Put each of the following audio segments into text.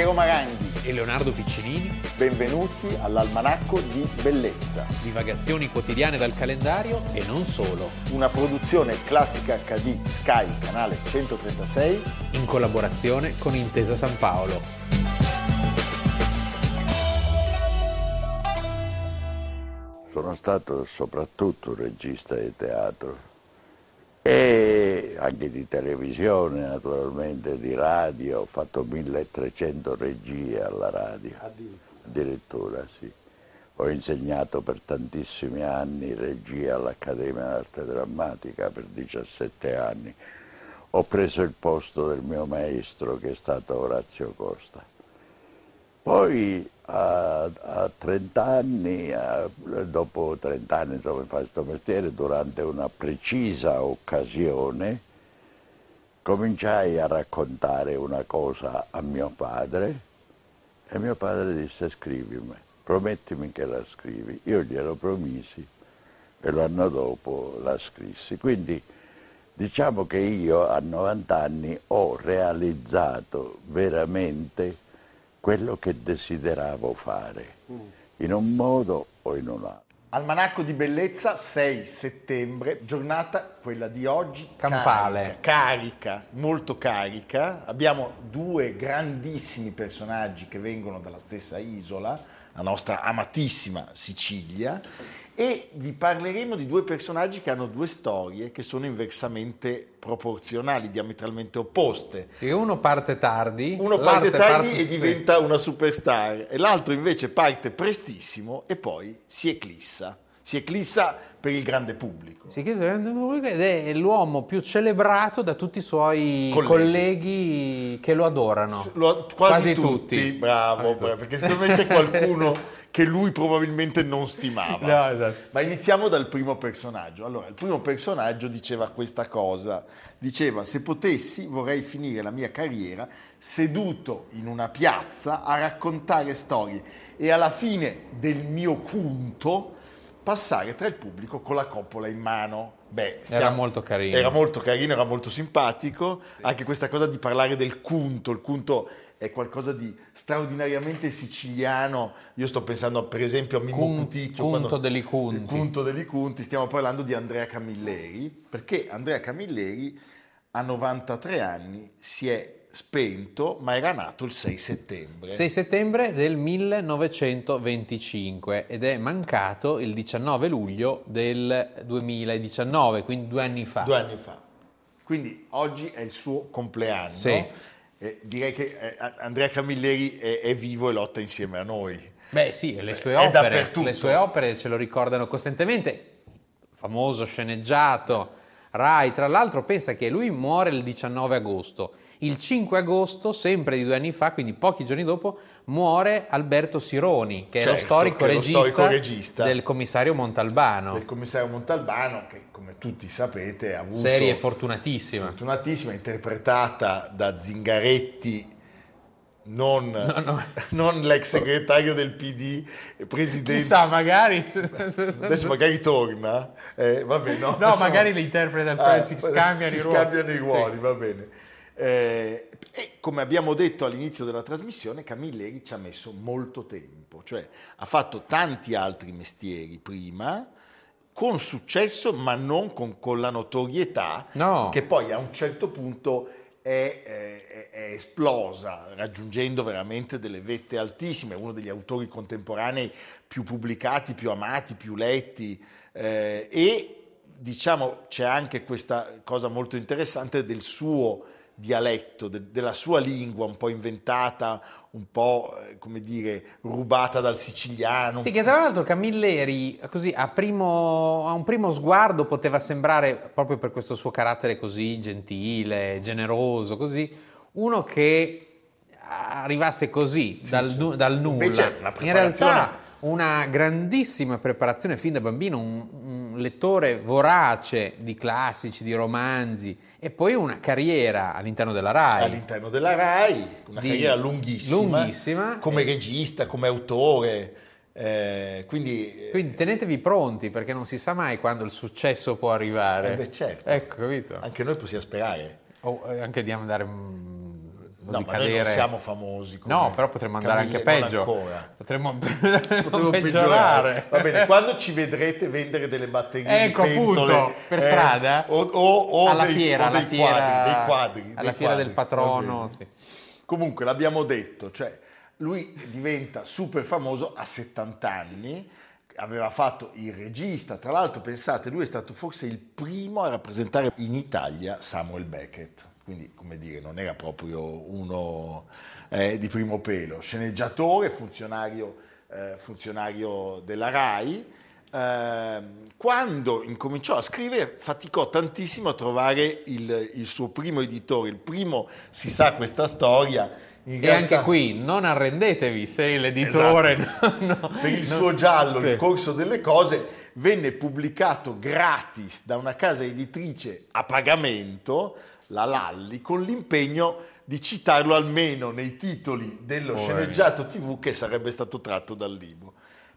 Piero Maranghi e Leonardo Piccinini. Benvenuti all'Almanacco di Bellezza. Divagazioni quotidiane dal calendario e non solo. Una produzione classica HD Sky, canale 136. In collaborazione con Intesa San Paolo. Sono stato soprattutto un regista di teatro e anche di televisione naturalmente, di radio, ho fatto 1300 regie alla radio, addirittura sì. Ho insegnato per tantissimi anni regia all'Accademia d'Arte Drammatica per 17 anni. Ho preso il posto del mio maestro che è stato Orazio Costa. Poi a, a 30 anni, a, dopo 30 anni insomma, fare questo mestiere, durante una precisa occasione, cominciai a raccontare una cosa a mio padre e mio padre disse scrivimi, promettimi che la scrivi. Io glielo promisi e l'anno dopo la scrissi. Quindi diciamo che io a 90 anni ho realizzato veramente quello che desideravo fare, mm. in un modo o in un altro. Almanacco di bellezza 6 settembre, giornata quella di oggi. Campale. Carica, carica, molto carica. Abbiamo due grandissimi personaggi che vengono dalla stessa isola, la nostra amatissima Sicilia, e vi parleremo di due personaggi che hanno due storie che sono inversamente proporzionali, diametralmente opposte. E uno parte tardi, uno parte tardi parte... e diventa una superstar, e l'altro invece parte prestissimo e poi si eclissa. Si eclissa per il grande pubblico. Si eclissa per il grande pubblico ed è l'uomo più celebrato da tutti i suoi colleghi, colleghi che lo adorano. Lo, quasi, quasi, tutti, tutti. bravo, quasi bravo, perché secondo me c'è qualcuno che lui probabilmente non stimava. No, esatto. Ma iniziamo dal primo personaggio. Allora, il primo personaggio diceva questa cosa, diceva se potessi vorrei finire la mia carriera seduto in una piazza a raccontare storie e alla fine del mio punto passare tra il pubblico con la coppola in mano. Beh, stiamo, era molto carino. Era molto carino, era molto simpatico. Sì. Anche questa cosa di parlare del cunto, il cunto è qualcosa di straordinariamente siciliano. Io sto pensando per esempio a Mimmo Cun, Cuticchio. Quando, degli Cunti. Punto degli Cunti, stiamo parlando di Andrea Camilleri, perché Andrea Camilleri a 93 anni si è spento, ma era nato il 6 settembre. 6 settembre del 1925 ed è mancato il 19 luglio del 2019, quindi due anni fa. Due anni fa. Quindi oggi è il suo compleanno. Sì eh, direi che eh, Andrea Camilleri è, è, vivo e lotta insieme a noi. Beh sì, le sue, opere, le sue opere ce lo ricordano costantemente, famoso sceneggiato, Rai, tra l'altro pensa che lui muore il 19 agosto il 5 agosto, sempre di due anni fa, quindi pochi giorni dopo, muore Alberto Sironi, che certo, è lo storico, regista, lo storico regista del commissario Montalbano. Del commissario Montalbano, che come tutti sapete ha avuto... Serie fortunatissima. Fortunatissima, interpretata da Zingaretti non, no, no. non, l'ex segretario del PD, presidente. Chissà, magari. Adesso magari torna. Eh, vabbè, no, no, magari le interpreta, ah, si scambiano si i ruoli. scambiano i ruoli, sì. va bene. Eh, e come abbiamo detto all'inizio della trasmissione, Camilleri ci ha messo molto tempo, cioè ha fatto tanti altri mestieri prima, con successo, ma non con, con la notorietà no. che poi a un certo punto è, è, è, esplosa, raggiungendo veramente delle vette altissime, uno degli autori contemporanei più pubblicati, più amati, più letti eh, e diciamo c'è anche questa cosa molto interessante del suo dialetto, de, della sua lingua un po' inventata, un po' eh, come dire rubata dal siciliano. Sì, che tra l'altro Camilleri così a, primo, a un primo sguardo poteva sembrare, proprio per questo suo carattere così gentile, generoso, così, uno che arrivasse così sì, dal, sì. dal, nulla. In realtà una grandissima preparazione fin da bambino, un, un, lettore vorace di classici, di romanzi e poi una carriera all'interno della RAI. All'interno della RAI, una carriera lunghissima, lunghissima come regista, come autore. Eh, quindi, eh, quindi, tenetevi pronti perché non si sa mai quando il successo può arrivare. Eh beh, certo. Ecco, capito? Anche noi possiamo sperare. O eh, anche di andare no, di cadere. non siamo famosi. No, però potremmo andare anche peggio. Potremmo, potremmo peggiorare. Va bene, quando ci vedrete vendere delle batterie ecco, pentole, appunto, per eh, strada o, o, o alla dei, fiera, o alla dei fiera, quadri, dei quadri, alla dei fiera quadri, del patrono, sì. Comunque l'abbiamo detto, cioè lui diventa super famoso a 70 anni aveva fatto il regista, tra l'altro pensate, lui è stato forse il primo a rappresentare in Italia Samuel Beckett, quindi come dire non era proprio uno eh, di primo pelo, sceneggiatore, funzionario, eh, funzionario della RAI. Eh, quando incominciò a scrivere faticò tantissimo a trovare il, il suo primo editore, il primo si sa questa storia, in e anche qui non arrendetevi se l'editore esatto. no, no, per il no, suo giallo il corso delle cose venne pubblicato gratis da una casa editrice a pagamento la Lalli con l'impegno di citarlo almeno nei titoli dello oh, sceneggiato tv che sarebbe stato tratto dal libro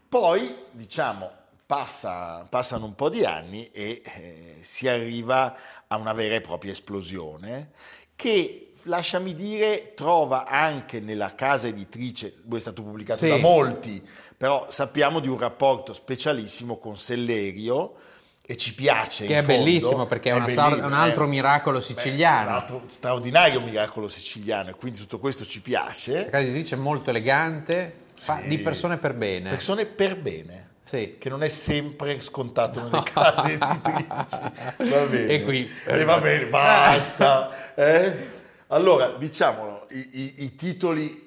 poi diciamo passa, passano un po' di anni e eh, si arriva a una vera e propria esplosione che lasciami dire, trova anche nella casa editrice, è stato pubblicato sì. da molti, però sappiamo di un rapporto specialissimo con Sellerio e ci piace. Che è fondo. bellissimo perché è, è, sor- un altro miracolo siciliano. Beh, un altro straordinario miracolo siciliano e quindi tutto questo ci piace. La casa editrice è molto elegante, sì. di persone per bene. Persone per bene. Sì. Che non è sempre scontato nelle case editrici. Va bene. E qui. E va bene, basta. Eh? Allora, diciamolo, i, i, i, titoli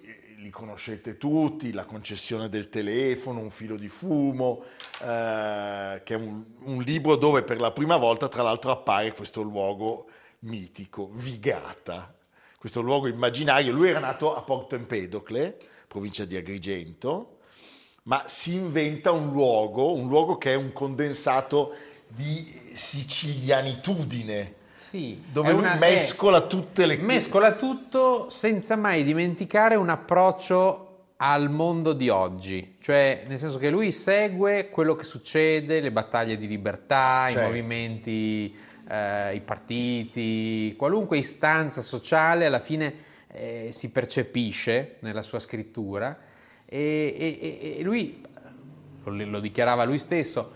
li conoscete tutti, la concessione del telefono, un filo di fumo, eh, che è un, un, libro dove per la prima volta tra l'altro appare questo luogo mitico, Vigata, questo luogo immaginario. Lui era nato a Porto Empedocle, provincia di Agrigento, ma si inventa un luogo, un luogo che è un condensato di sicilianitudine sì, dove lui una, mescola tutte le cose. Mescola tutto senza mai dimenticare un approccio al mondo di oggi, cioè nel senso che lui segue quello che succede, le battaglie di libertà, certo. i movimenti, eh, i partiti, qualunque istanza sociale alla fine eh, si percepisce nella sua scrittura e, e, e lui, lo, lo dichiarava lui stesso,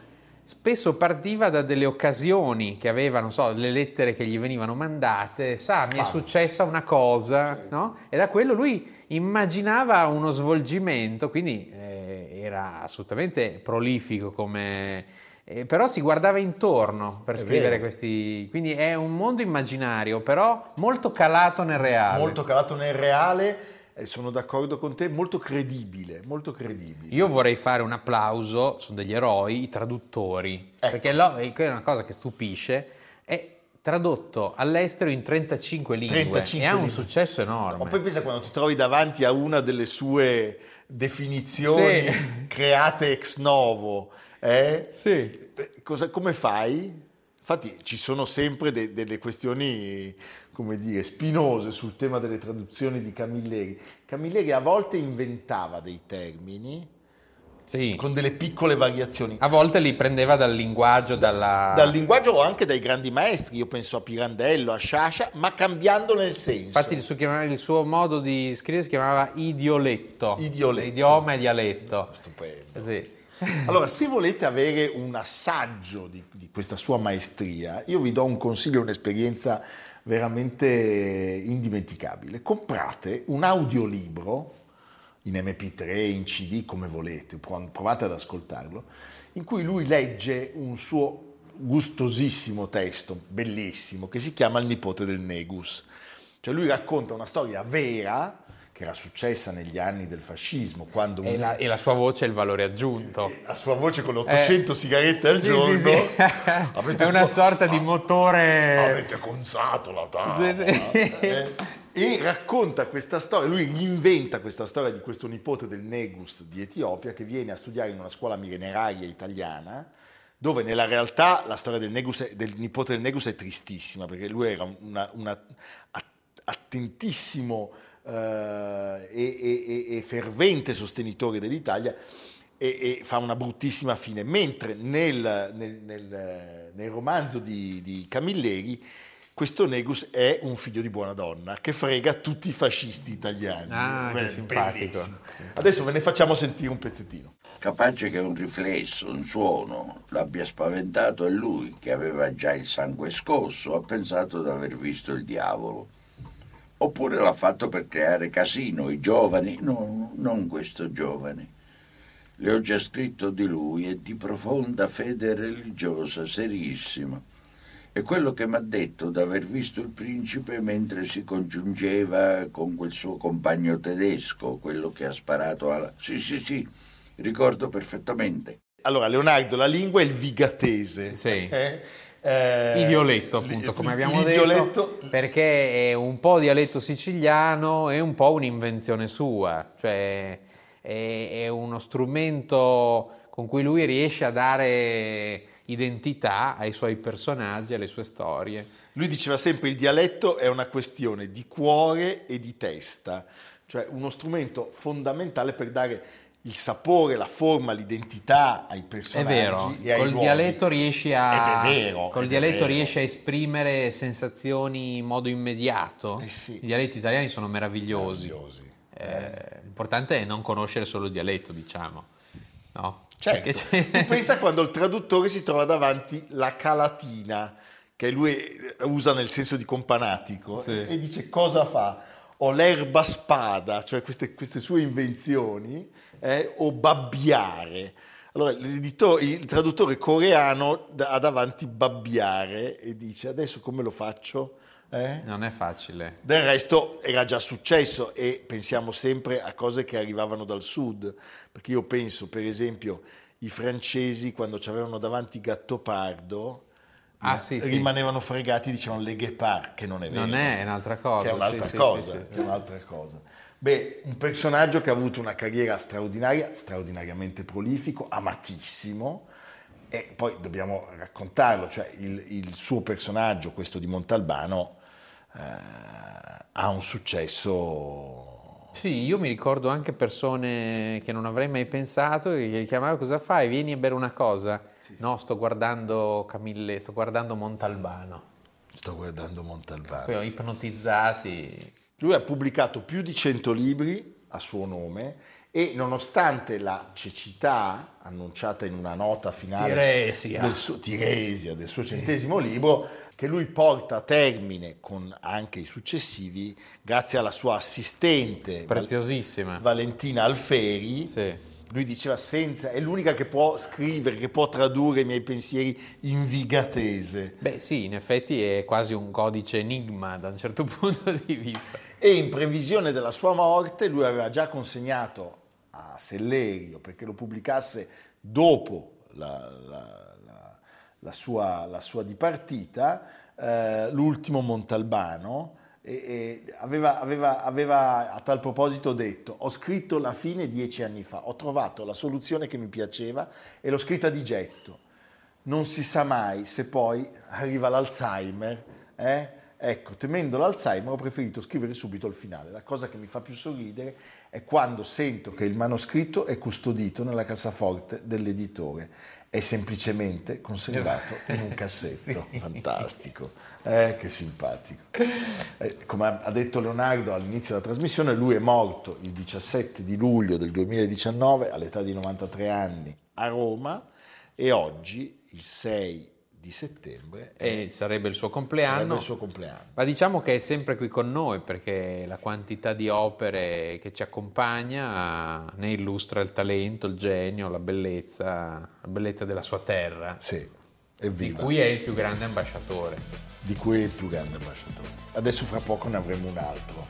spesso partiva da delle occasioni che aveva, non so, le lettere che gli venivano mandate, sa, mi è successa una cosa, sì. no? E da quello lui immaginava uno svolgimento, quindi eh, era assolutamente prolifico come... Eh, però si guardava intorno per è scrivere vero. questi... Quindi è un mondo immaginario, però molto calato nel reale. Molto calato nel reale sono d'accordo con te, molto credibile, molto credibile. Io vorrei fare un applauso, sono degli eroi, i traduttori, ecco. perché lo, è una cosa che stupisce, è tradotto all'estero in 35 lingue 35 e ha un lingue. successo enorme. Ma poi pensa quando ti trovi davanti a una delle sue definizioni sì. create ex novo, eh? sì. Cosa, come fai? Infatti ci sono sempre de- delle questioni come dire, spinose sul tema delle traduzioni di Camilleri. Camilleri a volte inventava dei termini sì. con delle piccole variazioni. A volte li prendeva dal linguaggio, dalla... dal linguaggio o anche dai grandi maestri, io penso a Pirandello, a Sciascia, ma cambiando nel senso. Infatti il suo, il suo modo di scrivere si chiamava idioletto. Idioletto. Idioma e dialetto. Stupendo. Sì. Allora, se volete avere un assaggio di, di questa sua maestria, io vi do un consiglio, un'esperienza veramente indimenticabile. Comprate un audiolibro in MP3, in CD, come volete, provate ad ascoltarlo, in cui lui legge un suo gustosissimo testo, bellissimo, che si chiama Il nipote del Negus. Cioè lui racconta una storia vera che era successa negli anni del fascismo. Quando e, un... la, e la sua voce è il valore aggiunto. La sua voce con le 800 eh, sigarette al giorno. Sì, sì. è una sorta di motore... Avete conzato la tavola. Eh? E racconta questa storia, lui inventa questa storia di questo nipote del Negus di Etiopia che viene a studiare in una scuola mineraria italiana dove nella realtà la storia del, Negus, del nipote del Negus è tristissima perché lui era un attentissimo eh, e, e, e, fervente sostenitore dell'Italia e, e, fa una bruttissima fine, mentre nel, nel, nel, nel romanzo di, di Camilleri questo Negus è un figlio di buona donna che frega tutti i fascisti italiani. Ah, Beh, che simpatico. Adesso ve ne facciamo sentire un pezzettino. Capace che un riflesso, un suono l'abbia spaventato e lui, che aveva già il sangue scosso, ha pensato di aver visto il diavolo. Oppure l'ha fatto per creare casino, i giovani, no, non questo giovane. Le ho già scritto di lui, è di profonda fede religiosa, serissima è quello che mi ha detto d'aver visto il principe mentre si congiungeva con quel suo compagno tedesco, quello che ha sparato alla... Sì, sì, sì, ricordo perfettamente. Allora, Leonardo, la lingua è il vigatese. Sì. Eh? Eh, idioletto, appunto, come abbiamo detto, perché è un po' dialetto siciliano e un po' un'invenzione sua, cioè è, è uno strumento con cui lui riesce a dare identità ai suoi personaggi, alle sue storie. Lui diceva sempre il dialetto è una questione di cuore e di testa, cioè uno strumento fondamentale per dare il sapore, la forma, l'identità ai personaggi. È vero, e ai col luoghi. dialetto riesci a, ed è vero, col dialetto riesci a esprimere sensazioni in modo immediato. Eh sì. I dialetti italiani sono meravigliosi. meravigliosi. Eh, l'importante è non conoscere solo il dialetto, diciamo. No? Certo. tu pensa quando il traduttore si trova davanti la calatina, che lui usa nel senso di companatico, sì. e dice cosa fa? O l'erba spada, cioè queste, queste sue invenzioni, eh, o babbiare. Allora il traduttore coreano ha davanti babbiare e dice adesso come lo faccio? Eh? Non è facile. Del resto era già successo e pensiamo sempre a cose che arrivavano dal sud, perché io penso per esempio i francesi quando ci avevano davanti Gattopardo ah, sì, rimanevano sì. fregati, dicevano le guépard, che non è vero. Non è, un'altra cosa. Che è un'altra sì, cosa, è un'altra cosa. Beh, un personaggio che ha avuto una carriera straordinaria, straordinariamente prolifico, amatissimo, e poi dobbiamo raccontarlo, cioè il, il suo personaggio, questo di Montalbano, eh, ha un successo sì, io mi ricordo anche persone che non avrei mai pensato che gli chiamavano cosa fai? Vieni a bere una cosa. Sì, no, sto guardando Camille, sto guardando Montalbano. Sto guardando Montalbano. Poi ho ipnotizzati. Lui ha pubblicato più di 100 libri a suo nome e nonostante la cecità annunciata in una nota finale Tiresia. Del, suo, Tiresia, del suo centesimo libro, che lui porta a termine con anche i successivi grazie alla sua assistente preziosissima Valentina Alferi. Sì. Lui diceva senza, è l'unica che può scrivere, che può tradurre i miei pensieri in vigatese. Beh sì, in effetti è quasi un codice enigma da un certo punto di vista. E in previsione della sua morte lui aveva già consegnato a Sellerio perché lo pubblicasse dopo la, la la sua, la sua dipartita, eh, l'ultimo Montalbano, e, e aveva, aveva, aveva, a tal proposito detto ho scritto la fine dieci anni fa, ho trovato la soluzione che mi piaceva e l'ho scritta di getto. Non si sa mai se poi arriva l'Alzheimer. Eh? Ecco, temendo l'Alzheimer ho preferito scrivere subito il finale. La cosa che mi fa più sorridere è quando sento che il manoscritto è custodito nella cassaforte dell'editore è semplicemente conservato in un cassetto. sì. Fantastico, eh, che simpatico. Eh, come ha detto Leonardo all'inizio della trasmissione, lui è morto il 17 di luglio del 2019 all'età di 93 anni a Roma e oggi, il 6 di settembre. E sarebbe il suo compleanno. Sarebbe il suo compleanno. Ma diciamo che è sempre qui con noi perché la quantità di opere che ci accompagna ne illustra il talento, il genio, la bellezza, la bellezza della sua terra. Sì, evviva. Di cui è il più grande ambasciatore. Di cui è il più grande ambasciatore. Adesso fra poco ne avremo un altro,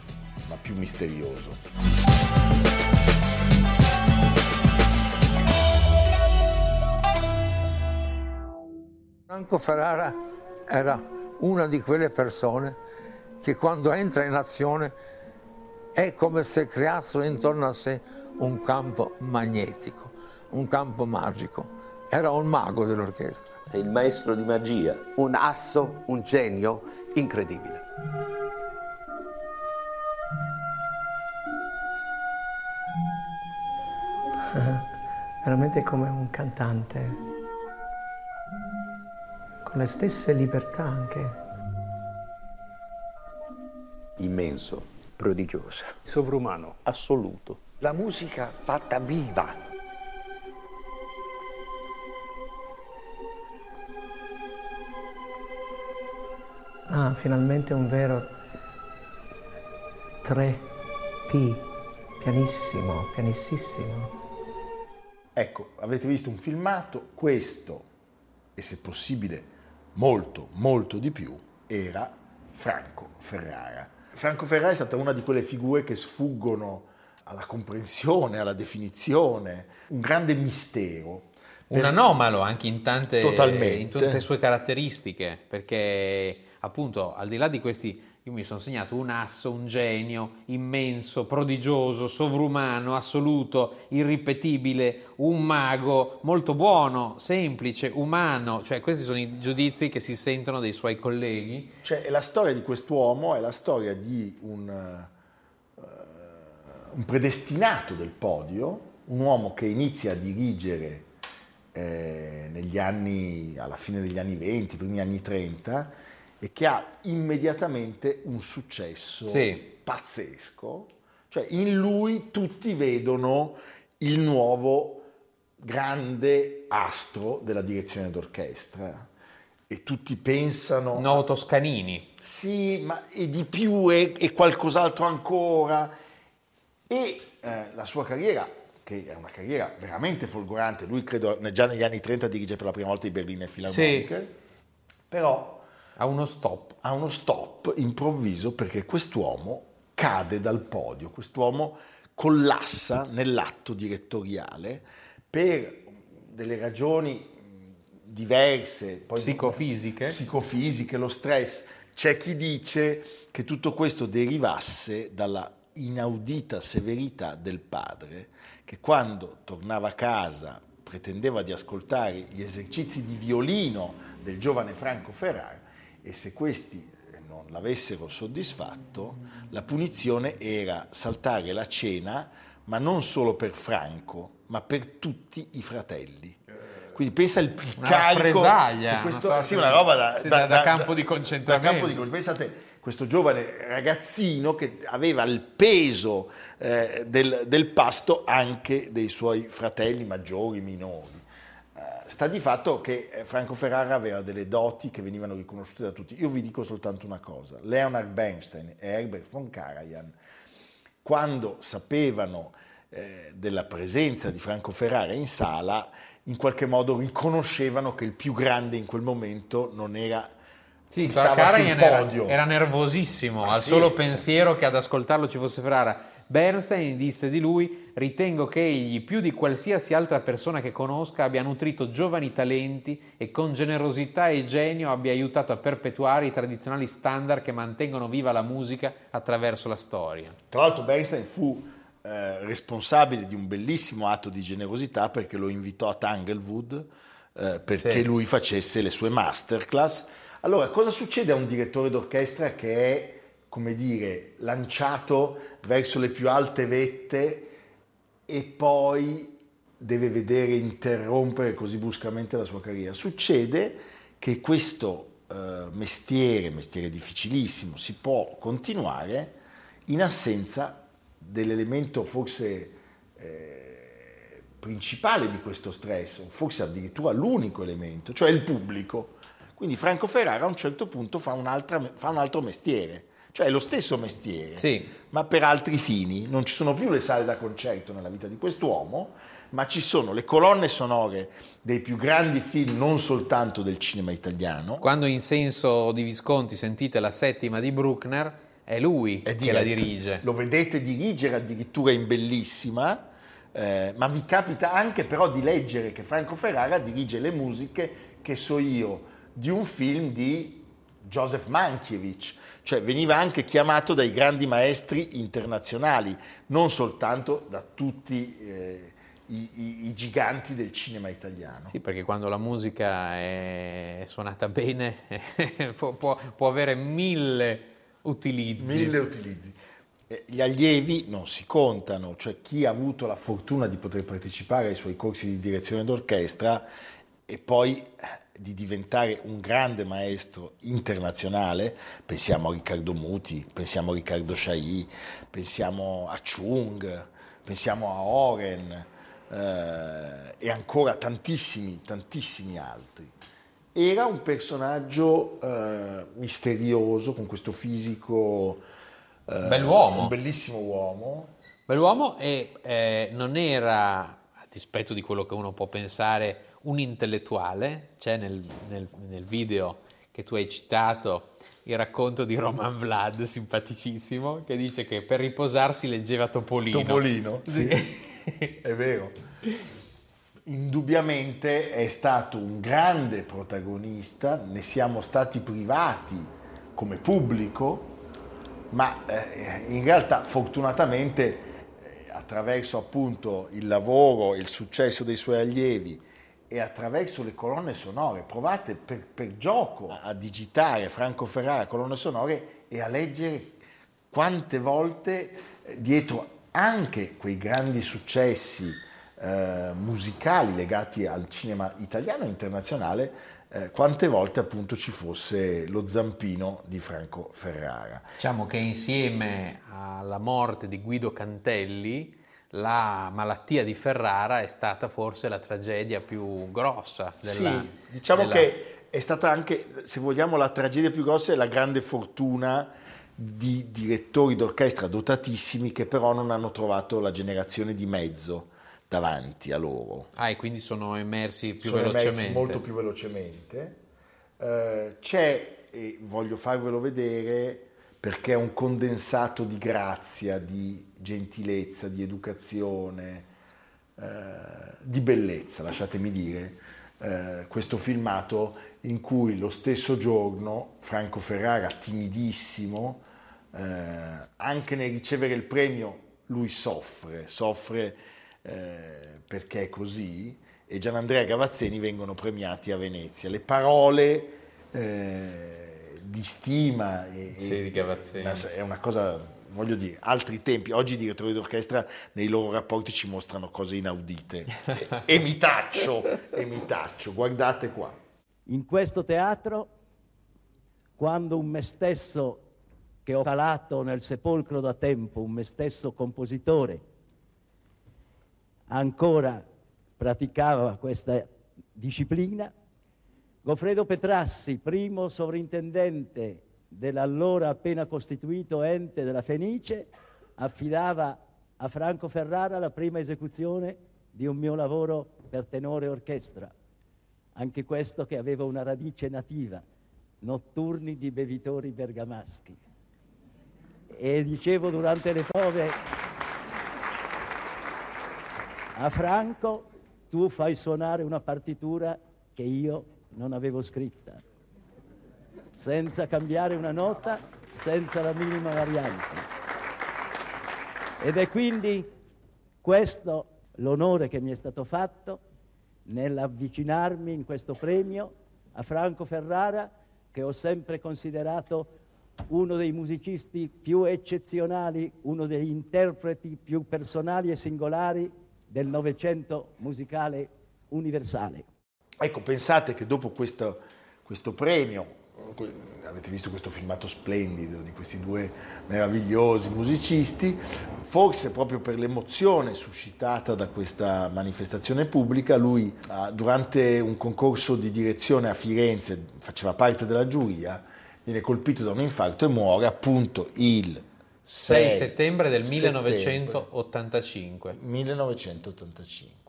ma più misterioso. Franco Ferrara era una di quelle persone che quando entra in azione è come se creassero intorno a sé un campo magnetico, un campo magico. Era un mago dell'orchestra. È il maestro di magia. Un asso, un genio incredibile. Veramente come un cantante con le stesse libertà anche. immenso, prodigioso, sovrumano, assoluto. La musica fatta viva. Ah, finalmente un vero 3P, pianissimo, pianissimo. Ecco, avete visto un filmato, questo, e se possibile molto, molto di più, era Franco Ferrara. Franco Ferrara è stata una di quelle figure che sfuggono alla comprensione, alla definizione, un grande mistero. Un anomalo anche in tante, in tutte le sue caratteristiche, perché appunto al di là di questi io mi sono segnato un asso, un genio immenso, prodigioso, sovrumano, assoluto, irripetibile, un mago molto buono, semplice, umano, cioè questi sono i giudizi che si sentono dei suoi colleghi. Cioè la storia di quest'uomo è la storia di un, uh, un predestinato del podio, un uomo che inizia a dirigere eh, negli anni, alla fine degli anni 20, primi anni 30 e che ha immediatamente un successo sì. pazzesco. Cioè in lui tutti vedono il nuovo grande astro della direzione d'orchestra e tutti pensano... Nuovo Toscanini. Sì, ma e di più e, e qualcos'altro ancora. E eh, la sua carriera, che è una carriera veramente folgorante, lui credo già negli anni 30 dirige per la prima volta i Berliner Philharmonic, sì. però a uno stop. A uno stop improvviso perché quest'uomo cade dal podio, quest'uomo collassa nell'atto direttoriale per delle ragioni diverse, psicofisiche. psicofisiche, lo stress. C'è chi dice che tutto questo derivasse dalla inaudita severità del padre, che quando tornava a casa pretendeva di ascoltare gli esercizi di violino del giovane Franco Ferrari e se questi non l'avessero soddisfatto, la punizione era saltare la cena, ma non solo per Franco, ma per tutti i fratelli. Quindi pensa il, il una carico questo, una sì, una roba da, sì, da, da, campo di concentramento. Campo di, pensate questo giovane ragazzino che aveva il peso eh, del, del pasto anche dei suoi fratelli maggiori, minori. Sta di fatto che eh, Franco Ferrara aveva delle doti che venivano riconosciute da tutti. Io vi dico soltanto una cosa, Leonard Bernstein e Herbert von Karajan, quando sapevano eh, della presenza di Franco Ferrara in sala, in qualche modo riconoscevano che il più grande in quel momento non era sì, Karajan era, era, nervosissimo ah, al sì, solo pensiero che ad ascoltarlo ci fosse Ferrara. Bernstein disse di lui, ritengo che egli, più di qualsiasi altra persona che conosca, abbia nutrito giovani talenti e con generosità e genio abbia aiutato a perpetuare i tradizionali standard che mantengono viva la musica attraverso la storia. Tra l'altro Bernstein fu eh, responsabile di un bellissimo atto di generosità perché lo invitò a Tanglewood eh, perché sì. lui facesse le sue masterclass. Allora, cosa succede a un direttore d'orchestra che è, come dire, lanciato verso le più alte vette e poi deve vedere interrompere così bruscamente la sua carriera. Succede che questo eh, mestiere, mestiere difficilissimo, si può continuare in assenza dell'elemento forse eh, principale di questo stress, forse addirittura l'unico elemento, cioè il pubblico. Quindi Franco Ferrara a un certo punto fa, fa un altro mestiere, cioè è lo stesso mestiere, sì. ma per altri fini. Non ci sono più le sale da concerto nella vita di quest'uomo, ma ci sono le colonne sonore dei più grandi film, non soltanto del cinema italiano. Quando in senso di Visconti sentite la settima di Bruckner, è lui è che la dirige. Lo vedete dirigere addirittura in bellissima, eh, ma vi capita anche però di leggere che Franco Ferrara dirige le musiche, che so io, di un film di Joseph Mankiewicz, cioè veniva anche chiamato dai grandi maestri internazionali, non soltanto da tutti eh, i, i, i, giganti del cinema italiano. Sì, perché quando la musica è suonata bene può, può, può, avere mille utilizzi. Mille utilizzi. Eh, gli allievi non si contano, cioè chi ha avuto la fortuna di poter partecipare ai suoi corsi di direzione d'orchestra e poi di diventare un grande maestro internazionale, pensiamo a Riccardo Muti, pensiamo a Riccardo Chailly, pensiamo a Chung, pensiamo a Oren eh, e ancora tantissimi, tantissimi altri. Era un personaggio eh, misterioso, con questo fisico... Eh, Bell'uomo. Un bellissimo uomo. Bell'uomo e eh, non era, a dispetto di quello che uno può pensare, un intellettuale. C'è nel, nel, nel video che tu hai citato il racconto di Roman Vlad, simpaticissimo, che dice che per riposarsi leggeva Topolino. Topolino, sì. è vero. Indubbiamente è stato un grande protagonista, ne siamo stati privati come pubblico, ma eh, in realtà fortunatamente eh, attraverso appunto il lavoro e il successo dei suoi allievi e attraverso le colonne sonore. Provate per, per gioco a digitare Franco Ferrara colonne sonore e a leggere quante volte eh, dietro anche quei grandi successi eh, musicali legati al cinema italiano e internazionale, eh, quante volte appunto ci fosse lo zampino di Franco Ferrara. Diciamo che insieme alla morte di Guido Cantelli, la malattia di Ferrara è stata forse la tragedia più grossa della... Sì, diciamo della... che è stata anche, se vogliamo, la tragedia più grossa e la grande fortuna di direttori d'orchestra dotatissimi che però non hanno trovato la generazione di mezzo davanti a loro. Ah, e quindi sono emersi più sono velocemente. Emersi molto più velocemente. Uh, c'è, e voglio farvelo vedere, perché è un condensato di grazia, di gentilezza, di educazione, eh, di bellezza, lasciatemi dire, eh, questo filmato in cui lo stesso giorno Franco Ferrara, timidissimo, eh, anche nel ricevere il premio lui soffre, soffre eh, perché è così, e Gianandrea Gavazzeni vengono premiati a Venezia. Le parole eh, di stima e, sì, di Gavazzeni. è una cosa voglio dire, altri tempi, oggi i direttori d'orchestra nei loro rapporti ci mostrano cose inaudite. e, e mi taccio, e mi taccio, guardate qua. In questo teatro, quando un me stesso che ho calato nel sepolcro da tempo, un me stesso compositore, ancora praticava questa disciplina, Goffredo Petrassi, primo sovrintendente dell'allora appena costituito ente della Fenice, affidava a Franco Ferrara la prima esecuzione di un mio lavoro per tenore orchestra, anche questo che aveva una radice nativa, notturni di bevitori bergamaschi. E dicevo durante le prove a Franco, tu fai suonare una partitura che io non avevo scritta senza cambiare una nota, senza la minima variante. Ed è quindi questo l'onore che mi è stato fatto nell'avvicinarmi in questo premio a Franco Ferrara, che ho sempre considerato uno dei musicisti più eccezionali, uno degli interpreti più personali e singolari del Novecento musicale universale. Ecco, pensate che dopo questo, questo premio avete visto questo filmato splendido di questi due meravigliosi musicisti, forse proprio per l'emozione suscitata da questa manifestazione pubblica, lui durante un concorso di direzione a Firenze, faceva parte della giuria, viene colpito da un infarto e muore appunto il 6, 6 settembre del 1985. 1985.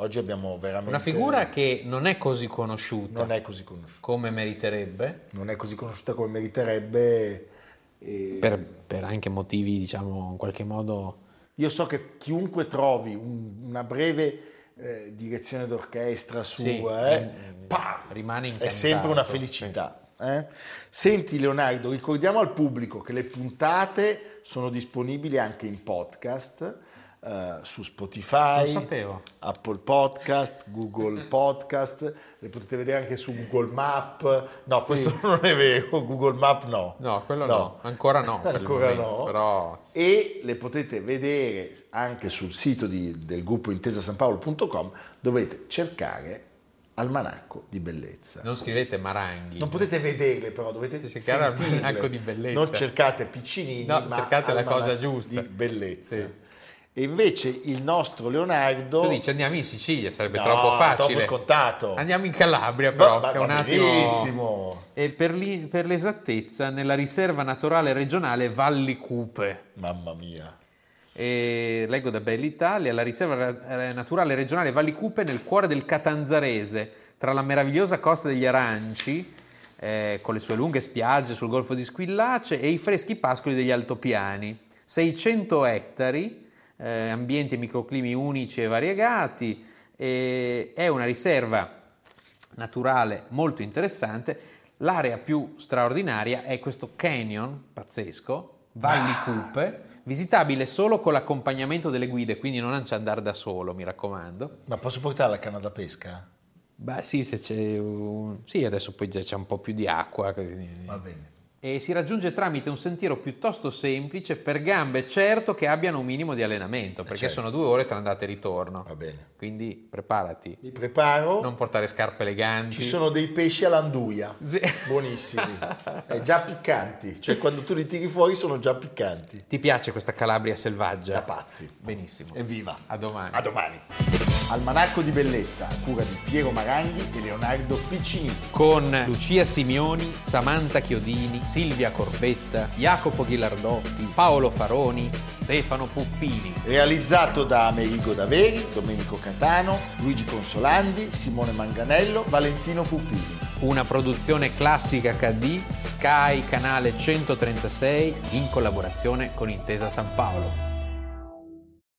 Oggi abbiamo veramente... Una figura che non è così conosciuta. Non è così conosciuta. Come meriterebbe. Non è così conosciuta come meriterebbe. E... Per, per, anche motivi, diciamo, in qualche modo... Io so che chiunque trovi un, una breve eh, direzione d'orchestra sua, sì, eh, pa, rimane incantato. È sempre una felicità. Sì. Eh? Senti Leonardo, ricordiamo al pubblico che le puntate sono disponibili anche in podcast Uh, su Spotify, Apple Podcast, Google Podcast, le potete vedere anche su Google Map. No, sì. questo non è vero, Google Map no. No, quello no, no. ancora no. ancora no. Però... E le potete vedere anche sul sito di, del gruppo intesasanpaolo.com, dovete cercare Almanacco di bellezza. Non scrivete Maranghi. Non potete vederle, però dovete cercare Almanacco di bellezza. Non cercate piccinini, no, ma cercate la cosa giusta. Di bellezza. Sì. E invece il nostro Leonardo. Tu dici andiamo in Sicilia, sarebbe no, troppo facile. troppo scontato. Andiamo in Calabria, però. Va, va, è un attimo... E per, li, per l'esattezza, nella riserva naturale regionale Valli Cupe. Mamma mia. E leggo da Bell'Italia, la riserva naturale regionale Valli Cupe nel cuore del Catanzarese, tra la meravigliosa costa degli Aranci, eh, con le sue lunghe spiagge sul golfo di Squillace e i freschi pascoli degli altopiani. 600 ettari eh, ambienti e microclimi unici e variegati, e è una riserva naturale molto interessante. L'area più straordinaria è questo canyon pazzesco, Valli Cupe, visitabile solo con l'accompagnamento delle guide, quindi non ci andare da solo, mi raccomando. Ma posso portare la canna da pesca? Beh sì, se c'è un... sì, adesso poi già c'è un po' più di acqua. Va bene e si raggiunge tramite un sentiero piuttosto semplice per gambe certo che abbiano un minimo di allenamento perché certo. sono due ore tra andata e ritorno. Va bene. Quindi preparati. Mi preparo. Non portare scarpe eleganti. Ci sono dei pesci all'anduia. Sì. buonissimi. E già piccanti. Cioè quando tu li tiri fuori sono già piccanti. Ti piace questa Calabria selvaggia? da pazzi. Benissimo. Evviva a domani. A domani. Almanacco di bellezza a cura di Piero Maranghi e Leonardo Piccini con Lucia Simioni Samantha Chiodini Silvia Corbetta, Jacopo Ghilardotti, Paolo Faroni, Stefano Puppini. Realizzato da Amerigo Daveri, Domenico Catano, Luigi Consolandi, Simone Manganello, Valentino Puppini. Una produzione classica HD, Sky Canale 136 in collaborazione con Intesa San Paolo.